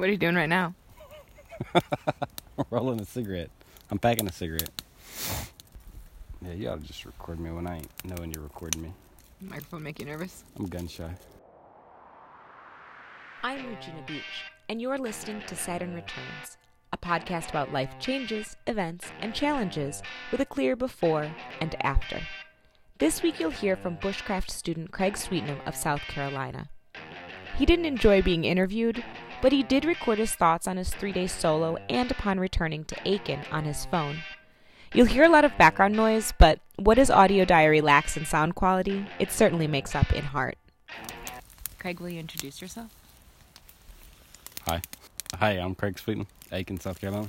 What are you doing right now? rolling a cigarette. I'm packing a cigarette. Yeah, you ought to just record me when I ain't knowing you're recording me. Microphone make you nervous? I'm gun shy. I'm Regina Beach, and you're listening to Saturn Returns, a podcast about life changes, events, and challenges with a clear before and after. This week you'll hear from bushcraft student Craig Sweetnam of South Carolina. He didn't enjoy being interviewed, but he did record his thoughts on his three day solo and upon returning to Aiken on his phone. You'll hear a lot of background noise, but what his audio diary lacks in sound quality, it certainly makes up in heart. Craig, will you introduce yourself? Hi. Hi, I'm Craig Sweeten, Aiken, South Carolina.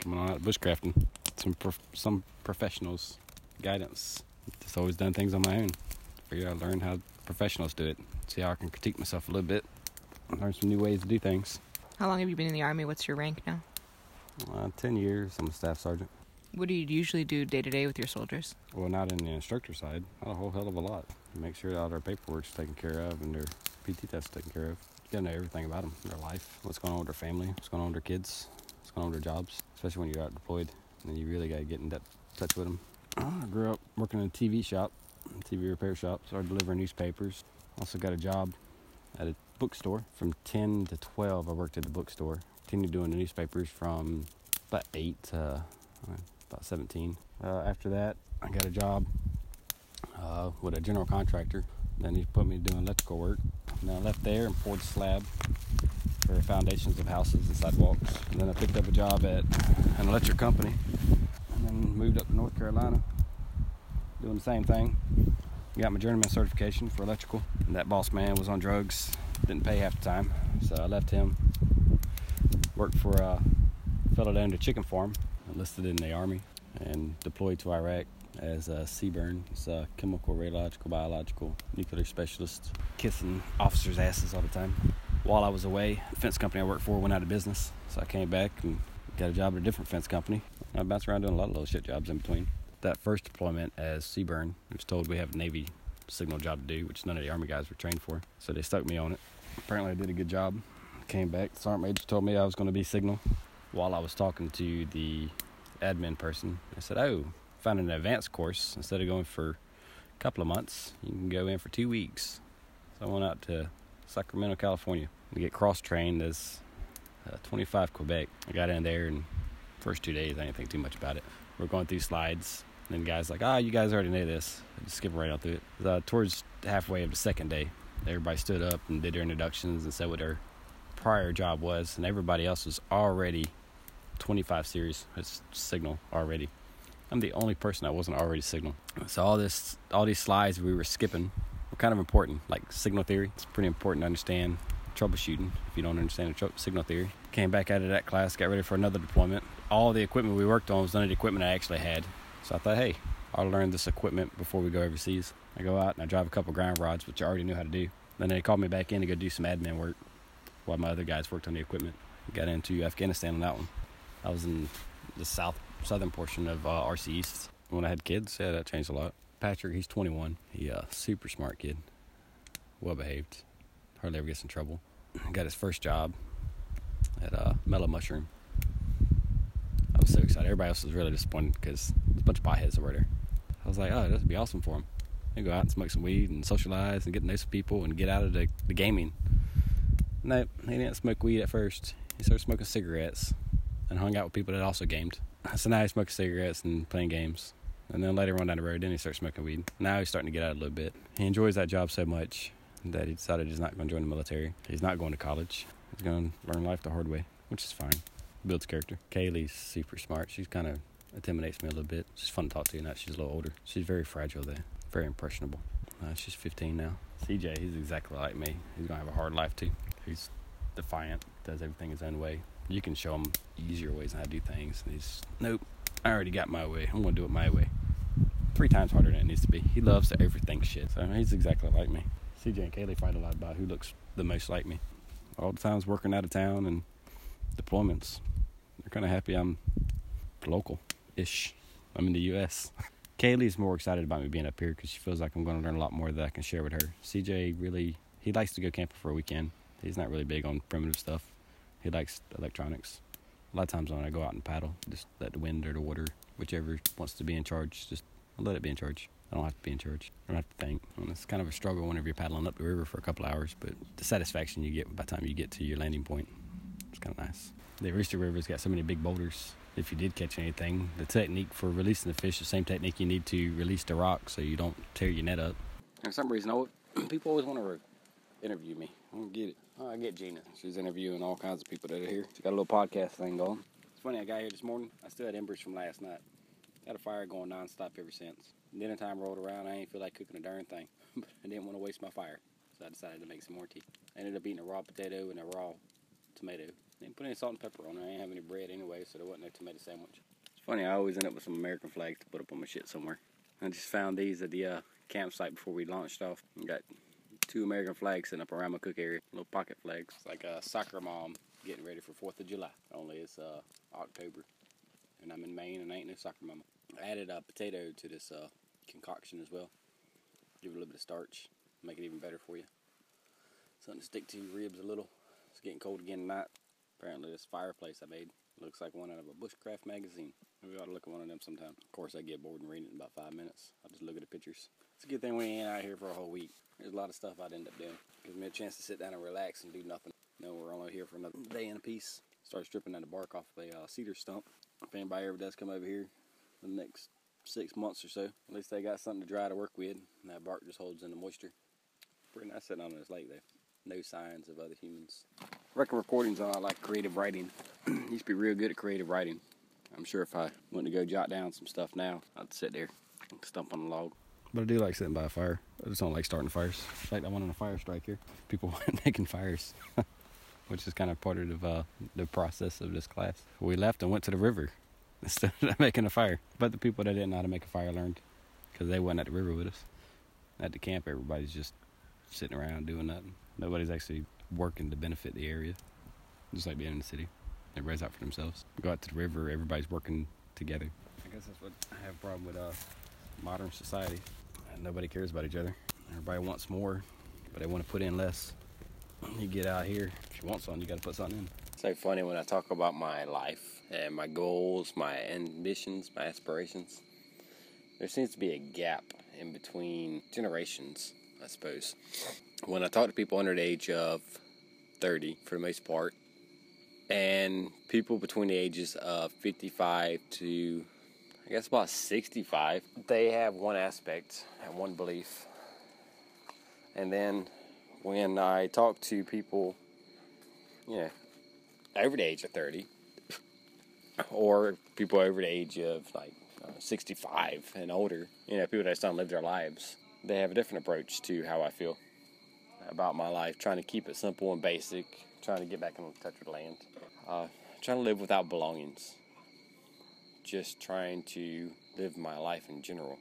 Coming on out bushcrafting. Some prof- some professionals' guidance. Just always done things on my own. Figured I'd learn how professionals do it. See how I can critique myself a little bit. Learn some new ways to do things. How long have you been in the Army? What's your rank now? Uh, Ten years. I'm a staff sergeant. What do you usually do day to day with your soldiers? Well, not in the instructor side. Not a whole hell of a lot. Make sure that all their paperwork's taken care of and their PT tests taken care of. You gotta know everything about them, their life, what's going on with their family, what's going on with their kids, what's going on with their jobs, especially when you're out deployed. And then you really gotta get in that touch with them. I grew up working in a TV shop, TV repair shop, started delivering newspapers. Also got a job at a bookstore. From 10 to 12, I worked at the bookstore. Continued doing the newspapers from about 8 to uh, about 17. Uh, after that, I got a job uh, with a general contractor. Then he put me doing electrical work. And then I left there and poured slab for foundations of houses and sidewalks. And then I picked up a job at an electric company. And then moved up to North Carolina, doing the same thing. Got my journeyman certification for electrical. And that boss man was on drugs, didn't pay half the time. So I left him. Worked for a fellow down a chicken farm, enlisted in the army, and deployed to Iraq as a CBRN. It's a chemical, radiological, biological, nuclear specialist, kissing officers' asses all the time. While I was away, the fence company I worked for went out of business, so I came back and got a job at a different fence company. I bounced around doing a lot of little shit jobs in between. That first deployment as CBRN, I was told we have Navy signal job to do, which none of the Army guys were trained for, so they stuck me on it. Apparently, I did a good job. Came back, the sergeant major told me I was going to be signal. While I was talking to the admin person, I said, "Oh, found an advanced course instead of going for a couple of months. You can go in for two weeks." So I went out to Sacramento, California, to get cross trained as uh, 25 Quebec. I got in there, and first two days I didn't think too much about it. We're going through slides, and then guys like, "Ah, you guys already know this." Skip right out through it. Uh, towards halfway of the second day, everybody stood up and did their introductions and said what their prior job was, and everybody else was already 25 series signal already. I'm the only person that wasn't already signal. So all this, all these slides we were skipping were kind of important, like signal theory. It's pretty important to understand troubleshooting if you don't understand the signal theory. Came back out of that class, got ready for another deployment. All the equipment we worked on was none of the equipment I actually had. So I thought, hey, I'll learn this equipment before we go overseas. I go out and I drive a couple ground rods, which I already knew how to do. Then they called me back in to go do some admin work while my other guys worked on the equipment. Got into Afghanistan on that one. I was in the south southern portion of uh, RC East when I had kids. Yeah, that changed a lot. Patrick, he's 21. He uh, super smart kid, well behaved, hardly ever gets in trouble. Got his first job at uh, Mellow Mushroom. Was so excited. Everybody else was really disappointed because there's a bunch of potheads over there. I was like, oh, this would be awesome for him. They go out and smoke some weed and socialize and get to know some people and get out of the, the gaming. Nope, he didn't smoke weed at first. He started smoking cigarettes and hung out with people that also gamed. So now he smokes cigarettes and playing games. And then later on down the road, then he starts smoking weed. Now he's starting to get out a little bit. He enjoys that job so much that he decided he's not going to join the military. He's not going to college. He's going to learn life the hard way, which is fine. Builds character. Kaylee's super smart. She's kind of intimidates me a little bit. She's fun to talk to now. She's a little older. She's very fragile though. Very impressionable. Uh, she's 15 now. CJ, he's exactly like me. He's to have a hard life too. He's defiant, does everything his own way. You can show him easier ways how to do things. And he's, nope, I already got my way. I'm to do it my way. Three times harder than it needs to be. He loves to overthink shit. So he's exactly like me. CJ and Kaylee fight a lot about who looks the most like me. All the times working out of town and deployments. They're kind of happy I'm local ish. I'm in the U.S. Kaylee's more excited about me being up here because she feels like I'm going to learn a lot more that I can share with her. CJ really, he likes to go camping for a weekend. He's not really big on primitive stuff. He likes electronics. A lot of times when I go out and paddle, just let the wind or the water, whichever wants to be in charge, just let it be in charge. I don't have to be in charge. I don't have to think. And it's kind of a struggle whenever you're paddling up the river for a couple hours, but the satisfaction you get by the time you get to your landing point, it's kind of nice. The Rooster River's got so many big boulders. If you did catch anything, the technique for releasing the fish, the same technique you need to release the rock so you don't tear your net up. For some reason, people always want to interview me. I don't get it. Oh, I get Gina. She's interviewing all kinds of people that are here. She got a little podcast thing going. It's funny, I got here this morning. I still had embers from last night. Had a fire going nonstop ever since. Dinner time rolled around. I ain't feel like cooking a darn thing. I didn't want to waste my fire, so I decided to make some more tea. I ended up eating a raw potato and a raw tomato. Didn't put any salt and pepper on it. I didn't have any bread anyway, so there wasn't no tomato sandwich. It's funny, I always end up with some American flags to put up on my shit somewhere. I just found these at the uh, campsite before we launched off. We got two American flags sitting up around my cook area, little pocket flags, it's like a soccer mom getting ready for Fourth of July. Only it's uh, October, and I'm in Maine, and I ain't no soccer mama. I added a potato to this uh, concoction as well. Give it a little bit of starch, make it even better for you. Something to stick to your ribs a little. It's getting cold again tonight. Apparently, this fireplace I made looks like one out of a bushcraft magazine. I ought to look at one of them sometime. Of course, I get bored and read it in about five minutes. I'll just look at the pictures. It's a good thing we ain't out here for a whole week. There's a lot of stuff I'd end up doing. Gives me a chance to sit down and relax and do nothing. No, we're only here for another day and a piece. Start stripping that bark off the uh, cedar stump. If anybody ever does come over here the next six months or so, at least they got something to dry to work with. And that bark just holds in the moisture. Pretty nice sitting on this lake though. No signs of other humans. Reckon recordings on I like creative writing. used to be real good at creative writing. I'm sure if I went to go jot down some stuff now, I'd sit there and stump on a log. But I do like sitting by a fire. I just don't like starting fires. Fact, I went on a fire strike here. People weren't making fires, which is kind of part of uh, the process of this class. We left and went to the river instead of making a fire. But the people that didn't know how to make a fire learned because they went at the river with us. At the camp, everybody's just sitting around doing nothing. Nobody's actually working to benefit the area, just like being in the city. Everybody's out for themselves. Go out to the river, everybody's working together. I guess that's what I have a problem with uh, modern society. Nobody cares about each other. Everybody wants more, but they want to put in less. You get out here, if you want something, you got to put something in. It's like funny when I talk about my life and my goals, my ambitions, my aspirations. There seems to be a gap in between generations, I suppose. When I talk to people under the age of 30, for the most part, and people between the ages of 55 to I guess about 65, they have one aspect and one belief. And then when I talk to people, you know, over the age of 30, or people over the age of like uh, 65 and older, you know, people that don't live their lives, they have a different approach to how I feel about my life, trying to keep it simple and basic, trying to get back in touch with land, uh, trying to live without belongings just trying to live my life in general.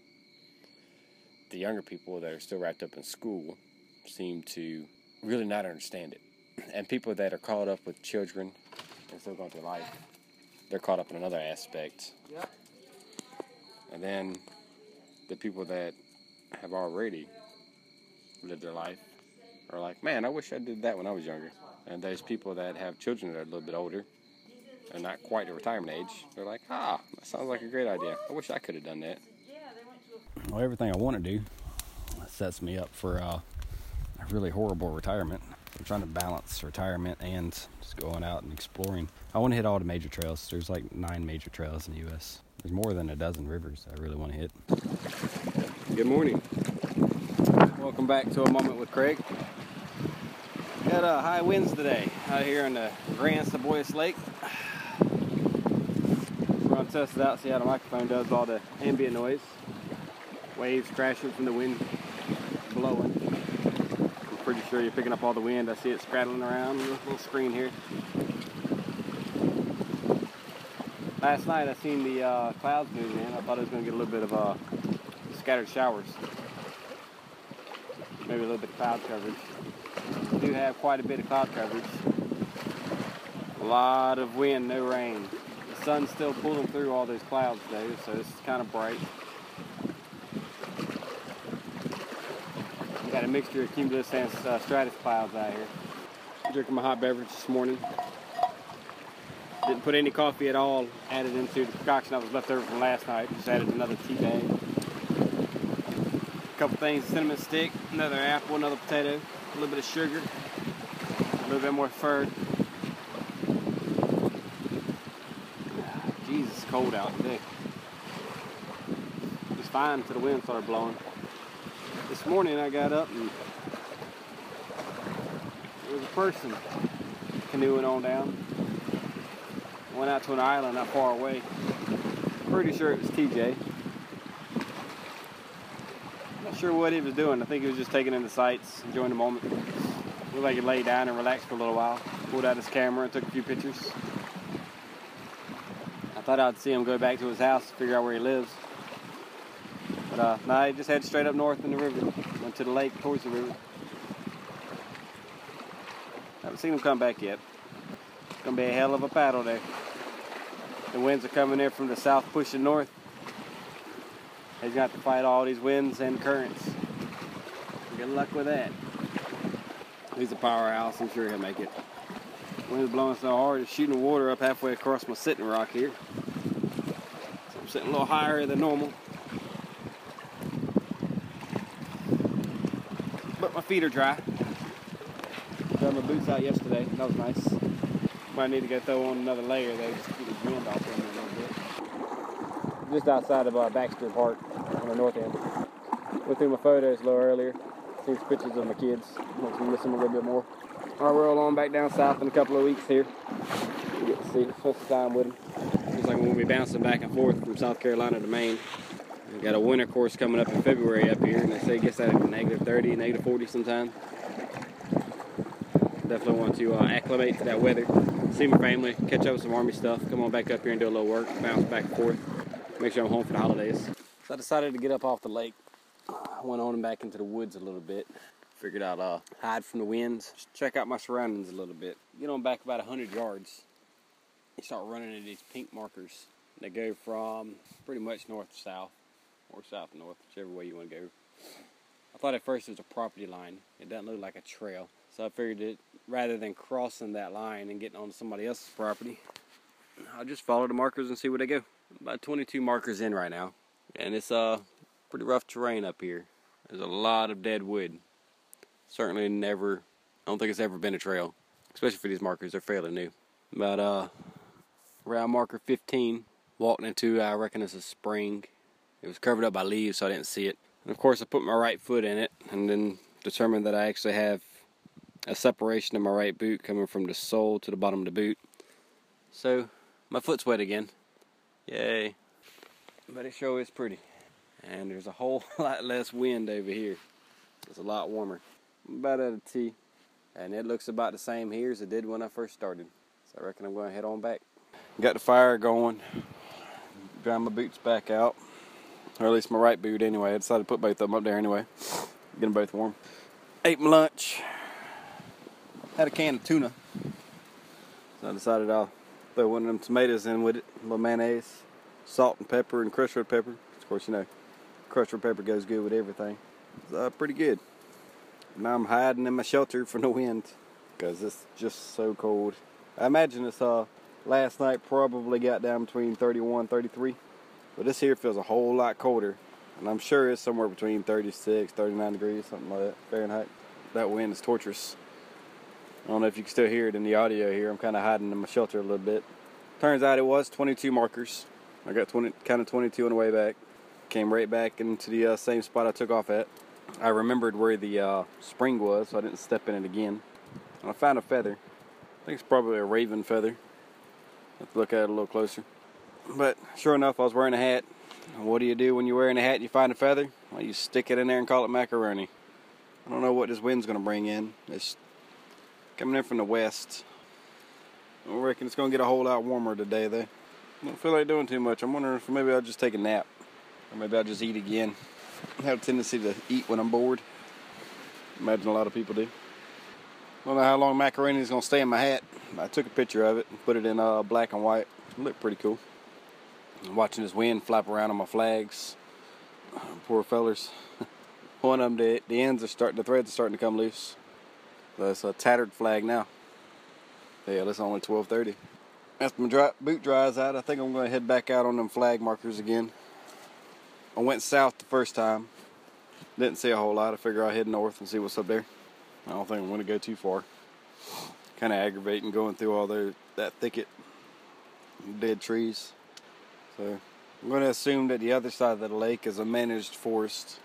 The younger people that are still wrapped up in school seem to really not understand it. And people that are caught up with children and still going through life, they're caught up in another aspect. Yep. And then the people that have already lived their life are like, man, I wish I did that when I was younger. And there's people that have children that are a little bit older and not quite a retirement age, they're like, ah, that sounds like a great idea. I wish I could have done that. Well, everything I want to do sets me up for uh, a really horrible retirement. I'm trying to balance retirement and just going out and exploring. I want to hit all the major trails. There's like nine major trails in the U.S. There's more than a dozen rivers I really want to hit. Good morning. Welcome back to a moment with Craig. Got uh, high winds today out here in the Grand Seboeis Lake test it out, see how the microphone does all the ambient noise. Waves crashing from the wind blowing. I'm pretty sure you're picking up all the wind. I see it sprattling around the little screen here. Last night I seen the uh, clouds moving in. I thought it was to get a little bit of uh, scattered showers. Maybe a little bit of cloud coverage. We do have quite a bit of cloud coverage. A lot of wind, no rain The sun's still pulling through all those clouds though, so it's kind of bright. Got a mixture of cumulus and uh, stratus clouds out here. Drinking my hot beverage this morning. Didn't put any coffee at all. Added into the concoction that was left over from last night. Just added another tea bag. Couple things, cinnamon stick, another apple, another potato, a little bit of sugar, a little bit more fur. Ah, Jesus, it's cold out today. It was fine until the wind started blowing. This morning I got up and there was a person canoeing on down. Went out to an island not far away. Pretty sure it was TJ. Sure what he was doing. I think he was just taking in the sights, enjoying the moment. Looked like he laid down and relaxed for a little while. Pulled out his camera and took a few pictures. I thought I'd see him go back to his house, figure out where he lives. But uh, no, he just headed straight up north in the river. Went to the lake towards the river. Haven't seen him come back yet. It's gonna be a hell of a paddle there. The winds are coming in from the south, pushing north. He's got to fight all these winds and currents. Good luck with that. He's a powerhouse. I'm sure he'll make it. Wind's blowing so hard, it's shooting the water up halfway across my sitting rock here. So I'm sitting a little higher than normal. But my feet are dry. Got my boots out yesterday. That was nice. Might need to go throw on another layer though, just to get the wind off in a little bit. Just outside of uh, Baxter Park on the north end. Went through my photos a little earlier. Seen some pictures of my kids. Want to miss them a little bit more. All right, we're all on back down south in a couple of weeks here. We get to see spend some time with them. Looks like we'll be bouncing back and forth from South Carolina to Maine. We got a winter course coming up in February up here, and they say it gets out at negative 30, negative 40 sometime. Definitely want to uh, acclimate to that weather. See my family, catch up with some army stuff, come on back up here and do a little work, bounce back and forth, make sure I'm home for the holidays. So I decided to get up off the lake. I went on and back into the woods a little bit. Figured I'd uh, hide from the winds, check out my surroundings a little bit. Get on back about 100 yards. You start running into these pink markers. They go from pretty much north to south, or south to north, whichever way you want to go. I thought at first it was a property line. It doesn't look like a trail. So I figured rather than crossing that line and getting onto somebody else's property, I'll just follow the markers and see where they go. About 22 markers in right now. And it's uh pretty rough terrain up here. There's a lot of dead wood. Certainly never, I don't think it's ever been a trail, especially for these markers. They're fairly new. But uh, around marker 15, walking into, I reckon it's a spring. It was covered up by leaves, so I didn't see it. And of course, I put my right foot in it, and then determined that I actually have a separation in my right boot coming from the sole to the bottom of the boot. So my foot's wet again. Yay. But it sure is pretty. And there's a whole lot less wind over here. It's a lot warmer. About at a T. And it looks about the same here as it did when I first started. So I reckon I'm going to head on back. Got the fire going. Dry my boots back out. Or at least my right boot anyway. I decided to put both of them up there anyway. Get them both warm. Ate my lunch. Had a can of tuna. So I decided I'll throw one of them tomatoes in with it. A little mayonnaise, salt and pepper, and crushed red pepper. Of course, you know, crushed red pepper goes good with everything. It's uh, pretty good. Now I'm hiding in my shelter from the wind because it's just so cold. I imagine it's uh last night probably got down between 31 33 but this here feels a whole lot colder and i'm sure it's somewhere between 36 39 degrees something like that fahrenheit that wind is torturous i don't know if you can still hear it in the audio here i'm kind of hiding in my shelter a little bit turns out it was 22 markers i got 20 kind of 22 on the way back came right back into the uh, same spot i took off at i remembered where the uh, spring was so i didn't step in it again and i found a feather i think it's probably a raven feather to look at it a little closer. But sure enough, I was wearing a hat. What do you do when you're wearing a hat and you find a feather? Well, you stick it in there and call it macaroni. I don't know what this wind's going to bring in. It's coming in from the west. I reckon it's going to get a whole lot warmer today, though. I don't feel like doing too much. I'm wondering if maybe I'll just take a nap. Or maybe I'll just eat again. I have a tendency to eat when I'm bored. Imagine a lot of people do. I don't know how long macaroni is going to stay in my hat. I took a picture of it and put it in uh, black and white. It looked pretty cool. I'm watching this wind flap around on my flags. Poor fellers. One of them, the, the ends are starting, the threads are starting to come loose. That's a tattered flag now. Yeah, it's only 12:30. After my dry, boot dries out, I think I'm going to head back out on them flag markers again. I went south the first time. Didn't see a whole lot. I figure I'll head north and see what's up there. I don't think I'm going to go too far. Kind of aggravating going through all their, that thicket, dead trees. So I'm going to assume that the other side of the lake is a managed forest.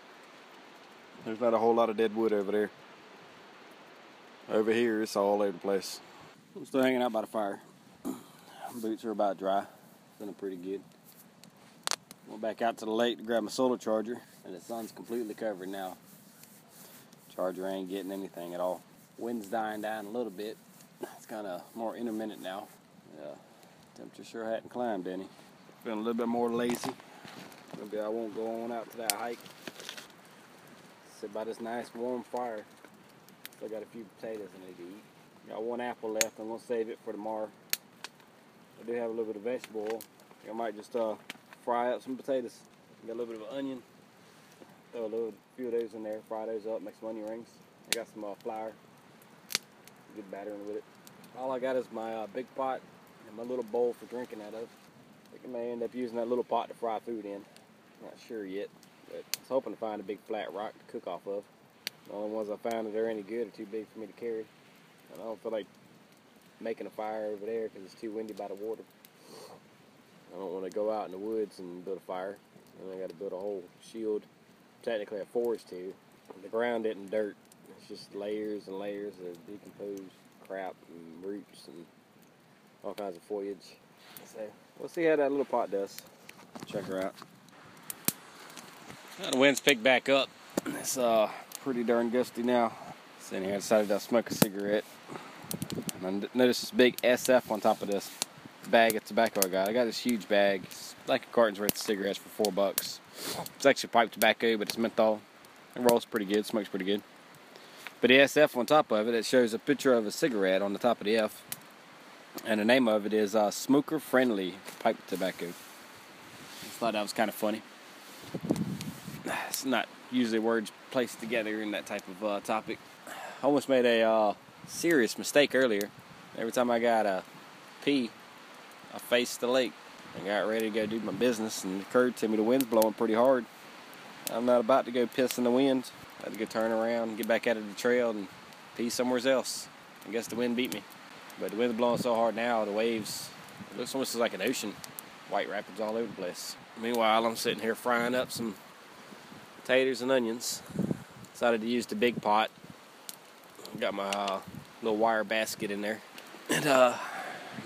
There's not a whole lot of dead wood over there. Over here, it's all over the place. I'm still hanging out by the fire. Boots are about dry. Feeling pretty good. Went back out to the lake to grab my solar charger, and the sun's completely covered now. Charger ain't getting anything at all. Wind's dying down a little bit. It's kind of more intermittent now. Yeah, temperature sure hadn't climbed any. Feeling a little bit more lazy. Maybe I won't go on out to that hike. Sit by this nice warm fire. Still got a few potatoes I need to eat. Got one apple left. I'm gonna save it for tomorrow. I do have a little bit of vegetable oil. I might just uh, fry up some potatoes. Got a little bit of onion. Throw a little few of those in there. Fry those up. Make some onion rings. I got some uh, flour. Good battering with it. All I got is my uh, big pot and my little bowl for drinking out of. I think I may end up using that little pot to fry food in. Not sure yet, but I was hoping to find a big flat rock to cook off of. The only ones I found that are any good are too big for me to carry. And I don't feel like making a fire over there because it's too windy by the water. I don't want to go out in the woods and build a fire. And I got to build a whole shield, technically a forest too. The ground isn't dirt. It's just layers and layers of decomposed crap and roots and all kinds of foliage. So we'll see how that little pot does. Check her out. The wind's picked back up. It's uh pretty darn gusty now. Sitting here, I decided to smoke a cigarette. And I this big SF on top of this bag of tobacco I got. I got this huge bag. It's like a carton's worth of cigarettes for four bucks. It's actually pipe tobacco, but it's menthol. It rolls pretty good, smokes pretty good. But the SF on top of it, it shows a picture of a cigarette on the top of the F. And the name of it is uh, Smoker Friendly Pipe Tobacco. I thought that was kind of funny. It's not usually words placed together in that type of uh, topic. I almost made a uh, serious mistake earlier. Every time I got a pee, I faced the lake. I got ready to go do my business, and it occurred to me the wind's blowing pretty hard. I'm not about to go piss in the wind. I had to go turn around, get back out of the trail, and pee somewhere else. I guess the wind beat me. But the wind's blowing so hard now, the waves, it looks almost like an ocean. White rapids all over the place. Meanwhile, I'm sitting here frying up some potatoes and onions. Decided to use the big pot. Got my uh, little wire basket in there. And uh,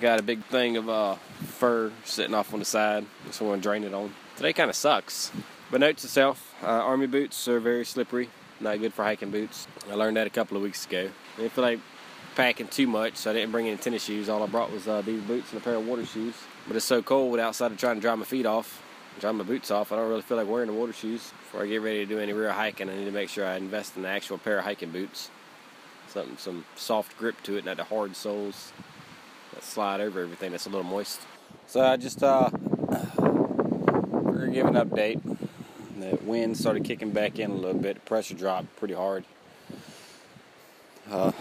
got a big thing of uh, fur sitting off on the side. Just want to drain it on. Today kind of sucks. But note to self, uh, army boots are very slippery. Not good for hiking boots. I learned that a couple of weeks ago. I didn't feel like packing too much, so I didn't bring any tennis shoes. All I brought was uh, these boots and a pair of water shoes. But it's so cold outside of trying to dry my feet off, dry my boots off. I don't really feel like wearing the water shoes. Before I get ready to do any real hiking, I need to make sure I invest in the actual pair of hiking boots. Something, some soft grip to it, not the hard soles that slide over everything that's a little moist. So I just uh, we're giving an update. The wind started kicking back in a little bit. The pressure dropped pretty hard. Uh,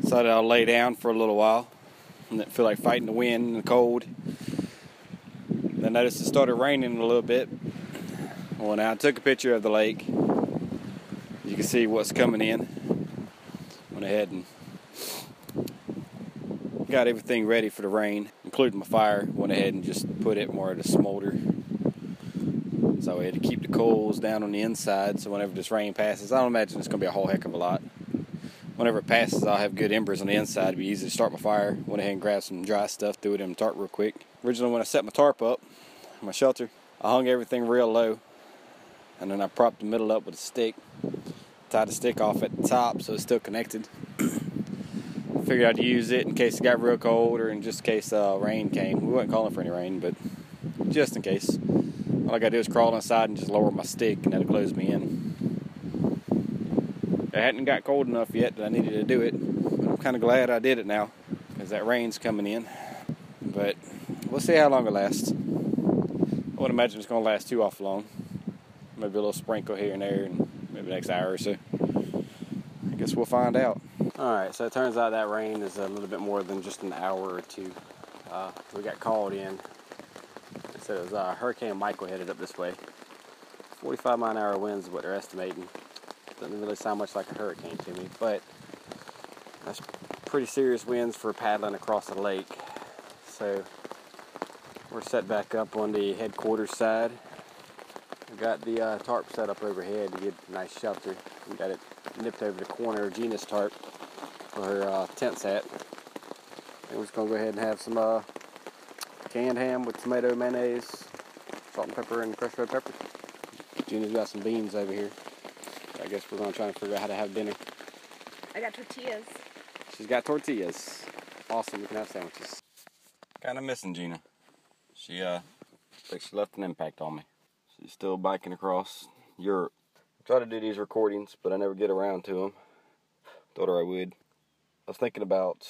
decided I'll lay down for a little while and didn't feel like fighting the wind and the cold. Then noticed it started raining a little bit. Well, now I took a picture of the lake. You can see what's coming in. Went ahead and got everything ready for the rain, including my fire. Went ahead and just put it more to smolder. So we had to keep the coals down on the inside. So whenever this rain passes, I don't imagine it's going to be a whole heck of a lot. Whenever it passes, I'll have good embers on the inside. It'll be easy to start my fire. Went ahead and grabbed some dry stuff, threw it in the tarp real quick. Originally, when I set my tarp up, my shelter, I hung everything real low, and then I propped the middle up with a stick. Tied a stick off at the top so it's still connected. Figured I'd use it in case it got real cold or in just case uh, rain came. We weren't calling for any rain, but just in case. All I gotta do is crawl inside and just lower my stick, and that'll close me in. It hadn't got cold enough yet that I needed to do it, but I'm kind of glad I did it now because that rain's coming in. But we'll see how long it lasts. I wouldn't imagine it's gonna last too awful long. Maybe a little sprinkle here and there, and next hour or so. I guess we'll find out. All right, so it turns out that rain is a little bit more than just an hour or two. Uh, we got called in. It said it was uh, Hurricane Michael headed up this way. 45 mile an hour winds is what they're estimating. Doesn't really sound much like a hurricane to me, but that's pretty serious winds for paddling across the lake. So we're set back up on the headquarters side. We got the uh, tarp set up overhead to get a nice shelter. We got it nipped over the corner of Gina's tarp for her uh, tent set. And we're just gonna go ahead and have some uh, canned ham with tomato, mayonnaise, salt and pepper, and crushed red pepper. Gina's got some beans over here. I guess we're gonna try and figure out how to have dinner. I got tortillas. She's got tortillas. Awesome, we can have sandwiches. Kind of missing Gina. She, uh, like she left an impact on me. Still biking across Europe. I try to do these recordings, but I never get around to them. Thought I would. I was thinking about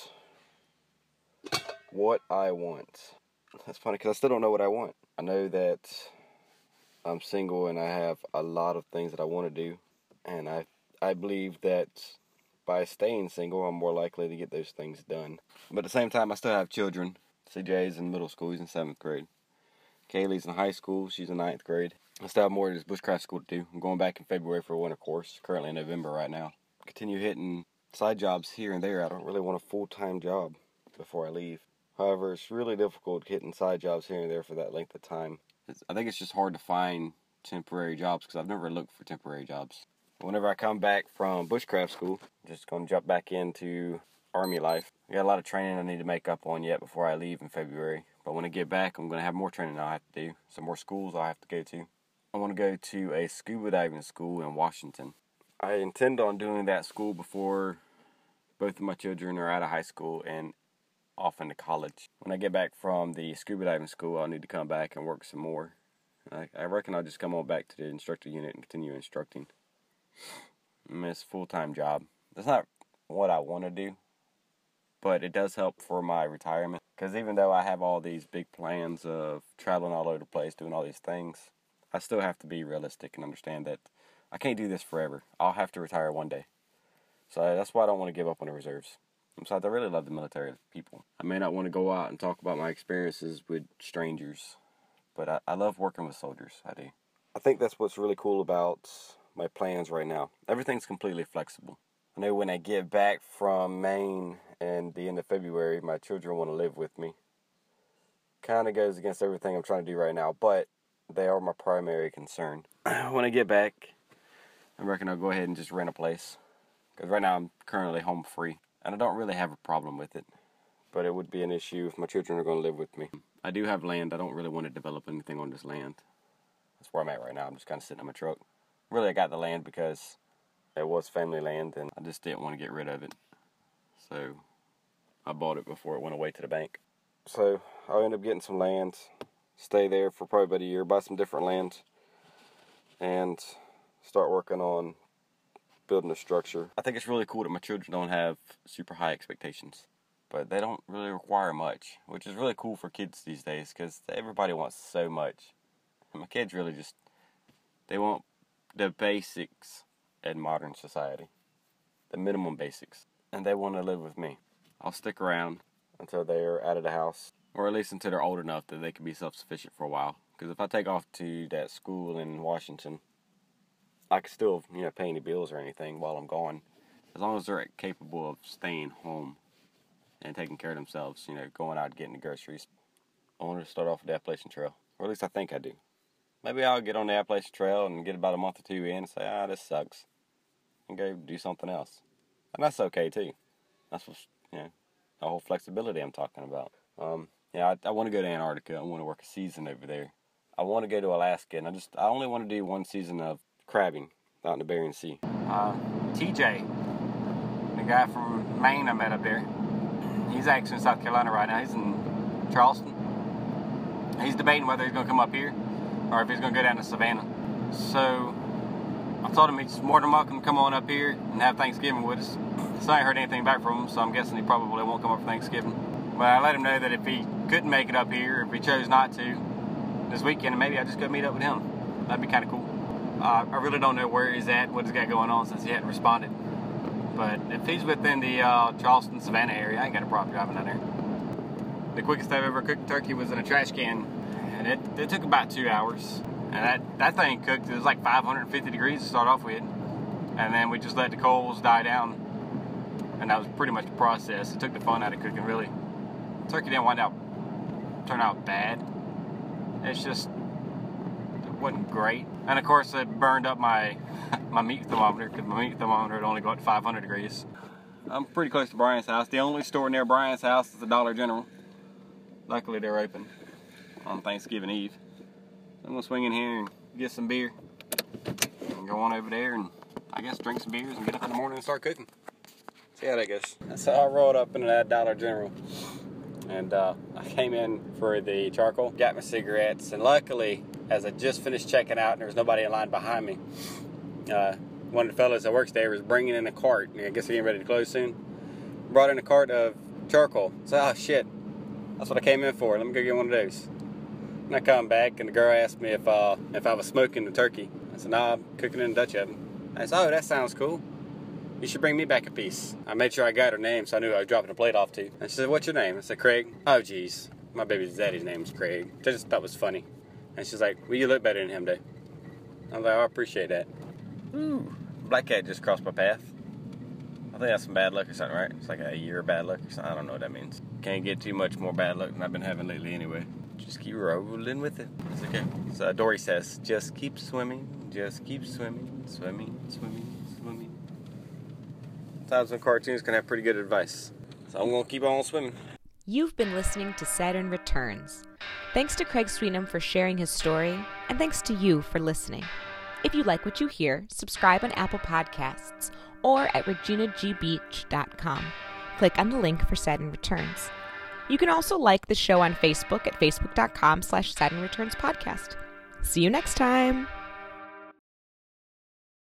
what I want. That's funny because I still don't know what I want. I know that I'm single and I have a lot of things that I want to do, and I I believe that by staying single, I'm more likely to get those things done. But at the same time, I still have children. CJ's in middle school; he's in seventh grade. Kaylee's in high school; she's in ninth grade. I still have more of this bushcraft school to do. I'm going back in February for a winter course. Currently in November right now. Continue hitting side jobs here and there. I don't really want a full time job before I leave. However, it's really difficult hitting side jobs here and there for that length of time. I think it's just hard to find temporary jobs because I've never looked for temporary jobs. Whenever I come back from bushcraft school, I'm just going to jump back into army life. I got a lot of training I need to make up on yet before I leave in February. But when I get back, I'm going to have more training I'll have to do. Some more schools I'll have to go to. I want to go to a scuba diving school in Washington. I intend on doing that school before both of my children are out of high school and off into college. When I get back from the scuba diving school, I'll need to come back and work some more. I, I reckon I'll just come on back to the instructor unit and continue instructing. I mean, it's a full time job. That's not what I want to do, but it does help for my retirement. Because even though I have all these big plans of traveling all over the place, doing all these things, I still have to be realistic and understand that I can't do this forever. I'll have to retire one day. So that's why I don't want to give up on the reserves. Besides, I really love the military people. I may not want to go out and talk about my experiences with strangers, but I, I love working with soldiers. I do. I think that's what's really cool about my plans right now. Everything's completely flexible. I know when I get back from Maine and the end of February, my children want to live with me. Kind of goes against everything I'm trying to do right now, but they are my primary concern. when I get back, I reckon I'll go ahead and just rent a place. Because right now I'm currently home free. And I don't really have a problem with it. But it would be an issue if my children are going to live with me. I do have land. I don't really want to develop anything on this land. That's where I'm at right now. I'm just kind of sitting in my truck. Really, I got the land because it was family land and I just didn't want to get rid of it. So I bought it before it went away to the bank. So I'll end up getting some land, stay there for probably about a year, buy some different land, and start working on building a structure. I think it's really cool that my children don't have super high expectations, but they don't really require much, which is really cool for kids these days because everybody wants so much. And my kids really just they want the basics in modern society, the minimum basics, and they want to live with me. I'll stick around until they're out of the house, or at least until they're old enough that they can be self sufficient for a while. Because if I take off to that school in Washington, I can still, you know, pay any bills or anything while I'm gone, as long as they're capable of staying home and taking care of themselves. You know, going out getting the groceries. I want to start off with the Appalachian Trail, or at least I think I do. Maybe I'll get on the Appalachian Trail and get about a month or two in and say, ah, this sucks, and go do something else, and that's okay too. That's what know, the whole flexibility I'm talking about. Um, yeah, I, I want to go to Antarctica. I want to work a season over there. I want to go to Alaska, and I just I only want to do one season of crabbing out in the Bering Sea. Uh, TJ, the guy from Maine I met up there, he's actually in South Carolina right now. He's in Charleston. He's debating whether he's going to come up here or if he's going to go down to Savannah. So I told him he's more than welcome to come on up here and have Thanksgiving with us. So I heard anything back from him, so I'm guessing he probably won't come up for Thanksgiving. But I let him know that if he couldn't make it up here, if he chose not to this weekend, maybe I just go meet up with him. That'd be kind of cool. Uh, I really don't know where he's at, what he's got going on since he hadn't responded. But if he's within the uh, Charleston, Savannah area, I ain't got a problem driving down there. the quickest I've ever cooked turkey was in a trash can, and it, it took about two hours. And that, that thing cooked, it was like 550 degrees to start off with. And then we just let the coals die down. And that was pretty much the process. It took the fun out of cooking, really. Turkey didn't wind up, turn out bad. It's just, it wasn't great. And of course, it burned up my, my meat thermometer, because my meat thermometer had only got 500 degrees. I'm pretty close to Brian's house. The only store near Brian's house is the Dollar General. Luckily, they're open on Thanksgiving Eve. I'm gonna swing in here and get some beer and go on over there and I guess drink some beers and get up in the morning and start cooking. How that goes. So I rolled up into that Dollar General and uh, I came in for the charcoal, got my cigarettes, and luckily, as I just finished checking out and there was nobody in line behind me, uh, one of the fellas that works there was bringing in a cart. I guess he's getting ready to close soon. Brought in a cart of charcoal. So, oh shit, that's what I came in for. Let me go get one of those. And I come back, and the girl asked me if uh, if I was smoking the turkey. I said, "No, I'm cooking in a Dutch oven." I said, "Oh, that sounds cool. You should bring me back a piece." I made sure I got her name, so I knew I was dropping a plate off to. And she said, "What's your name?" I said, "Craig." Oh, jeez, my baby's daddy's name is Craig. I just thought it was funny. And she's like, "Well, you look better than him, Dave." I was like, oh, "I appreciate that." Ooh, black cat just crossed my path. I think that's some bad luck or something, right? It's like a year of bad luck or something. I don't know what that means. Can't get too much more bad luck than I've been having lately anyway. Just keep rolling with it. It's okay. So Dory says, just keep swimming, just keep swimming, swimming, swimming. When cartoons can have pretty good advice. So I'm gonna keep on swimming. You've been listening to Saturn Returns. Thanks to Craig Sweetnam for sharing his story, and thanks to you for listening. If you like what you hear, subscribe on Apple Podcasts or at reginagbeach.com. Click on the link for Saturn Returns. You can also like the show on Facebook at facebook.com slash Saturn Returns Podcast. See you next time.